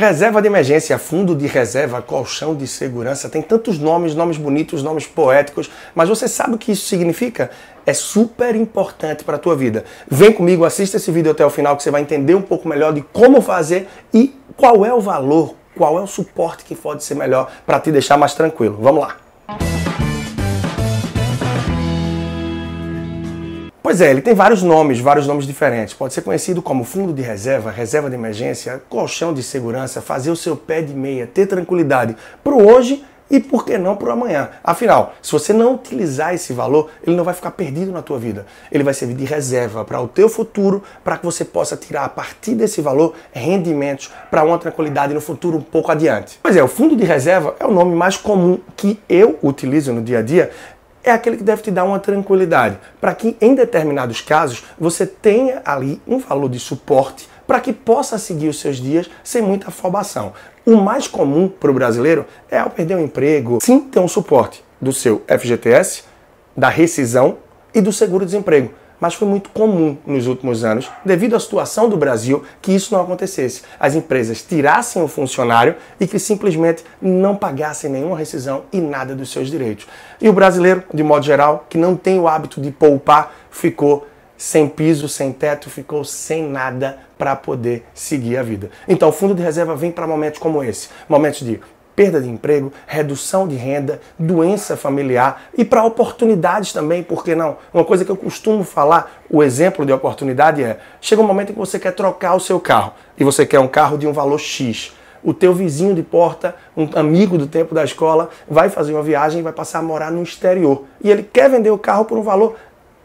Reserva de emergência, fundo de reserva, colchão de segurança, tem tantos nomes, nomes bonitos, nomes poéticos, mas você sabe o que isso significa? É super importante para a tua vida. Vem comigo, assista esse vídeo até o final que você vai entender um pouco melhor de como fazer e qual é o valor, qual é o suporte que pode ser melhor para te deixar mais tranquilo. Vamos lá. Pois é, ele tem vários nomes, vários nomes diferentes. Pode ser conhecido como fundo de reserva, reserva de emergência, colchão de segurança, fazer o seu pé de meia, ter tranquilidade para o hoje e por que não para o amanhã. Afinal, se você não utilizar esse valor, ele não vai ficar perdido na tua vida. Ele vai servir de reserva para o teu futuro, para que você possa tirar a partir desse valor rendimentos para uma tranquilidade no futuro um pouco adiante. Pois é, o fundo de reserva é o nome mais comum que eu utilizo no dia a dia é aquele que deve te dar uma tranquilidade, para que em determinados casos você tenha ali um valor de suporte para que possa seguir os seus dias sem muita afobação. O mais comum para o brasileiro é ao perder o emprego, sim ter um suporte do seu FGTS, da rescisão e do seguro-desemprego mas foi muito comum nos últimos anos, devido à situação do Brasil, que isso não acontecesse. As empresas tirassem o funcionário e que simplesmente não pagassem nenhuma rescisão e nada dos seus direitos. E o brasileiro, de modo geral, que não tem o hábito de poupar, ficou sem piso, sem teto, ficou sem nada para poder seguir a vida. Então, o fundo de reserva vem para momentos como esse, momentos de perda de emprego, redução de renda, doença familiar e para oportunidades também, por que não? Uma coisa que eu costumo falar, o exemplo de oportunidade é: chega um momento em que você quer trocar o seu carro e você quer um carro de um valor X. O teu vizinho de porta, um amigo do tempo da escola, vai fazer uma viagem e vai passar a morar no exterior. E ele quer vender o carro por um valor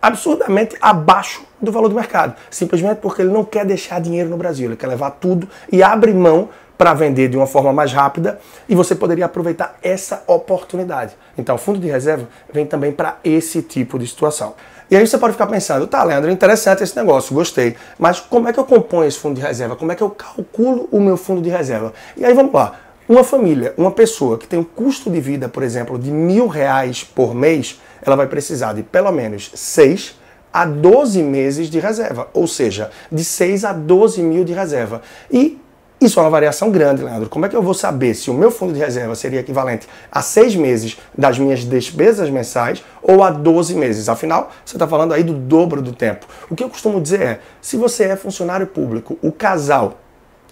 absurdamente abaixo do valor do mercado, simplesmente porque ele não quer deixar dinheiro no Brasil, ele quer levar tudo e abre mão para vender de uma forma mais rápida e você poderia aproveitar essa oportunidade. Então, o fundo de reserva vem também para esse tipo de situação. E aí você pode ficar pensando, tá, Leandro, interessante esse negócio, gostei, mas como é que eu componho esse fundo de reserva? Como é que eu calculo o meu fundo de reserva? E aí vamos lá. Uma família, uma pessoa que tem um custo de vida, por exemplo, de mil reais por mês, ela vai precisar de pelo menos seis a 12 meses de reserva, ou seja, de 6 a 12 mil de reserva. E isso é uma variação grande, Leandro. Como é que eu vou saber se o meu fundo de reserva seria equivalente a seis meses das minhas despesas mensais ou a 12 meses? Afinal, você está falando aí do dobro do tempo. O que eu costumo dizer é: se você é funcionário público, o casal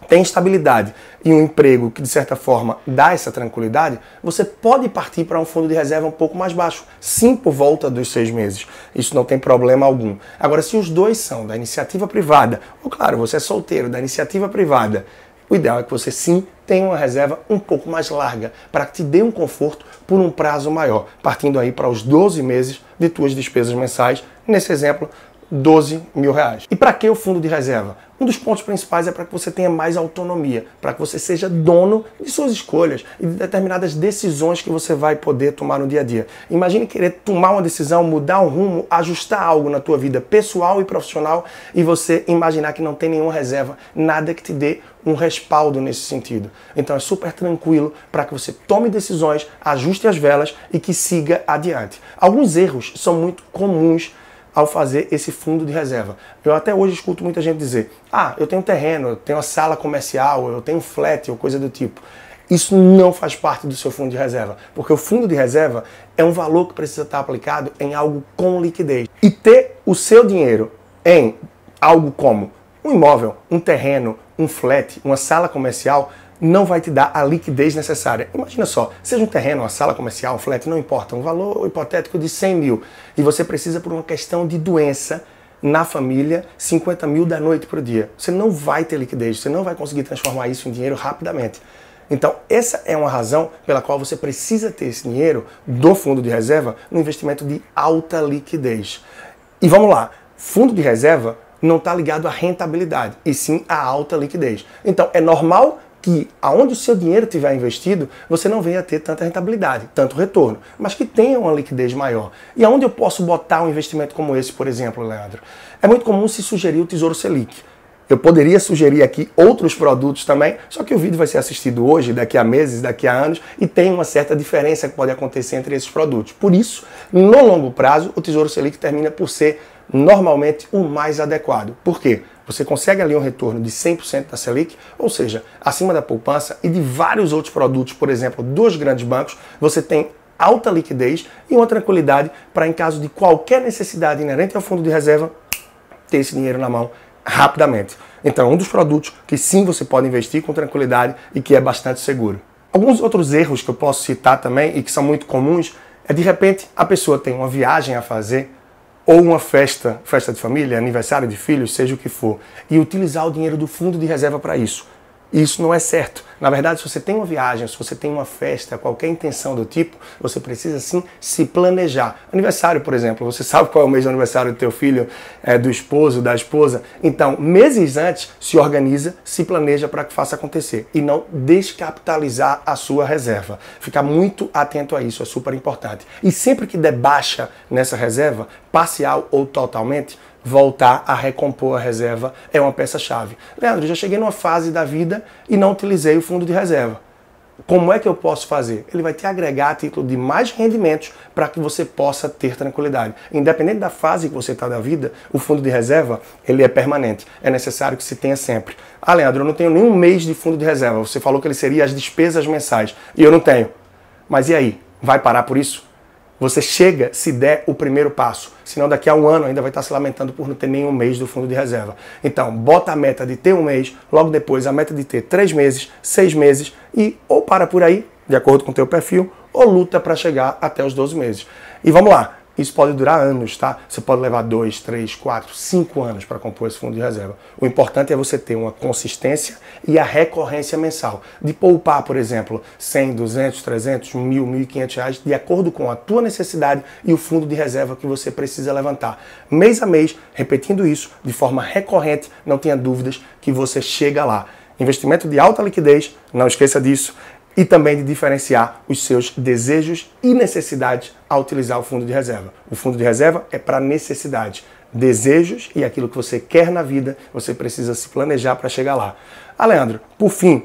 tem estabilidade e um emprego que de certa forma dá essa tranquilidade, você pode partir para um fundo de reserva um pouco mais baixo, sim por volta dos seis meses. Isso não tem problema algum. Agora, se os dois são da iniciativa privada, ou claro, você é solteiro da iniciativa privada o ideal é que você sim tenha uma reserva um pouco mais larga, para que te dê um conforto por um prazo maior, partindo aí para os 12 meses de tuas despesas mensais, nesse exemplo, 12 mil reais. E para que o fundo de reserva? Um dos pontos principais é para que você tenha mais autonomia, para que você seja dono de suas escolhas e de determinadas decisões que você vai poder tomar no dia a dia. Imagine querer tomar uma decisão, mudar um rumo, ajustar algo na tua vida pessoal e profissional e você imaginar que não tem nenhuma reserva, nada que te dê um respaldo nesse sentido. Então é super tranquilo para que você tome decisões, ajuste as velas e que siga adiante. Alguns erros são muito comuns ao fazer esse fundo de reserva. Eu até hoje escuto muita gente dizer: ah, eu tenho terreno, eu tenho uma sala comercial, eu tenho flat ou coisa do tipo. Isso não faz parte do seu fundo de reserva, porque o fundo de reserva é um valor que precisa estar aplicado em algo com liquidez. E ter o seu dinheiro em algo como um imóvel, um terreno, um flat, uma sala comercial, não vai te dar a liquidez necessária. Imagina só, seja um terreno, uma sala comercial, um flat, não importa, um valor hipotético de 100 mil e você precisa por uma questão de doença na família 50 mil da noite para o dia. Você não vai ter liquidez, você não vai conseguir transformar isso em dinheiro rapidamente. Então, essa é uma razão pela qual você precisa ter esse dinheiro do fundo de reserva no investimento de alta liquidez. E vamos lá, fundo de reserva não está ligado à rentabilidade, e sim à alta liquidez. Então, é normal que aonde o seu dinheiro tiver investido, você não venha ter tanta rentabilidade, tanto retorno, mas que tenha uma liquidez maior. E aonde eu posso botar um investimento como esse, por exemplo, Leandro? É muito comum se sugerir o Tesouro Selic. Eu poderia sugerir aqui outros produtos também, só que o vídeo vai ser assistido hoje, daqui a meses, daqui a anos, e tem uma certa diferença que pode acontecer entre esses produtos. Por isso, no longo prazo, o Tesouro Selic termina por ser normalmente o mais adequado. Por quê? Você consegue ali um retorno de 100% da Selic, ou seja, acima da poupança e de vários outros produtos, por exemplo, dos grandes bancos, você tem alta liquidez e uma tranquilidade para, em caso de qualquer necessidade inerente ao fundo de reserva, ter esse dinheiro na mão rapidamente. Então, um dos produtos que sim você pode investir com tranquilidade e que é bastante seguro. Alguns outros erros que eu posso citar também e que são muito comuns é de repente a pessoa tem uma viagem a fazer ou uma festa, festa de família, aniversário de filhos, seja o que for, e utilizar o dinheiro do fundo de reserva para isso. Isso não é certo. Na verdade, se você tem uma viagem, se você tem uma festa, qualquer intenção do tipo, você precisa sim se planejar. Aniversário, por exemplo, você sabe qual é o mês do aniversário do teu filho, é, do esposo, da esposa. Então, meses antes, se organiza, se planeja para que faça acontecer e não descapitalizar a sua reserva. Ficar muito atento a isso é super importante. E sempre que der baixa nessa reserva, parcial ou totalmente, voltar a recompor a reserva é uma peça-chave. Leandro, já cheguei numa fase da vida e não utilizei o fundo de reserva. Como é que eu posso fazer? Ele vai te agregar a título de mais rendimentos para que você possa ter tranquilidade. Independente da fase que você está da vida, o fundo de reserva ele é permanente. É necessário que se tenha sempre. Ah, Leandro, eu não tenho nenhum mês de fundo de reserva. Você falou que ele seria as despesas mensais e eu não tenho. Mas e aí? Vai parar por isso? Você chega se der o primeiro passo. Senão daqui a um ano ainda vai estar se lamentando por não ter nenhum mês do fundo de reserva. Então, bota a meta de ter um mês, logo depois a meta de ter três meses, seis meses e ou para por aí, de acordo com o teu perfil, ou luta para chegar até os 12 meses. E vamos lá, isso pode durar anos, tá? Você pode levar dois, três, quatro, cinco anos para compor esse fundo de reserva. O importante é você ter uma consistência e a recorrência mensal. De poupar, por exemplo, 100, 200, 300, 1.000, 1.500 reais, de acordo com a tua necessidade e o fundo de reserva que você precisa levantar. Mês a mês, repetindo isso de forma recorrente, não tenha dúvidas que você chega lá. Investimento de alta liquidez, não esqueça disso e também de diferenciar os seus desejos e necessidades ao utilizar o fundo de reserva. O fundo de reserva é para necessidades, desejos e aquilo que você quer na vida, você precisa se planejar para chegar lá. Ah, Leandro, por fim,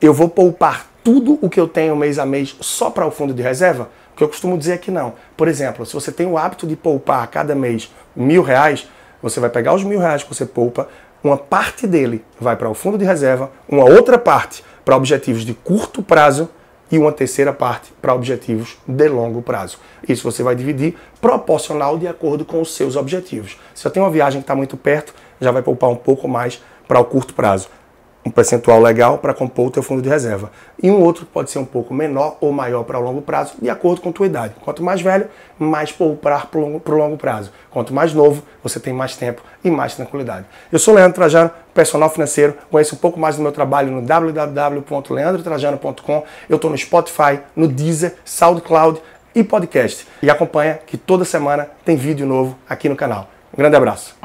eu vou poupar tudo o que eu tenho mês a mês só para o fundo de reserva? O que eu costumo dizer é que não. Por exemplo, se você tem o hábito de poupar cada mês mil reais, você vai pegar os mil reais que você poupa, uma parte dele vai para o fundo de reserva, uma outra parte para objetivos de curto prazo e uma terceira parte para objetivos de longo prazo. Isso você vai dividir proporcional de acordo com os seus objetivos. Se eu tenho uma viagem que está muito perto, já vai poupar um pouco mais para o curto prazo um percentual legal para compor o teu fundo de reserva. E um outro pode ser um pouco menor ou maior para o longo prazo, de acordo com a tua idade. Quanto mais velho, mais poupar para o longo, longo prazo. Quanto mais novo, você tem mais tempo e mais tranquilidade. Eu sou Leandro Trajano, personal financeiro. Conheça um pouco mais do meu trabalho no www.leandrotrajano.com. Eu estou no Spotify, no Deezer, SoundCloud e podcast. E acompanha que toda semana tem vídeo novo aqui no canal. Um grande abraço.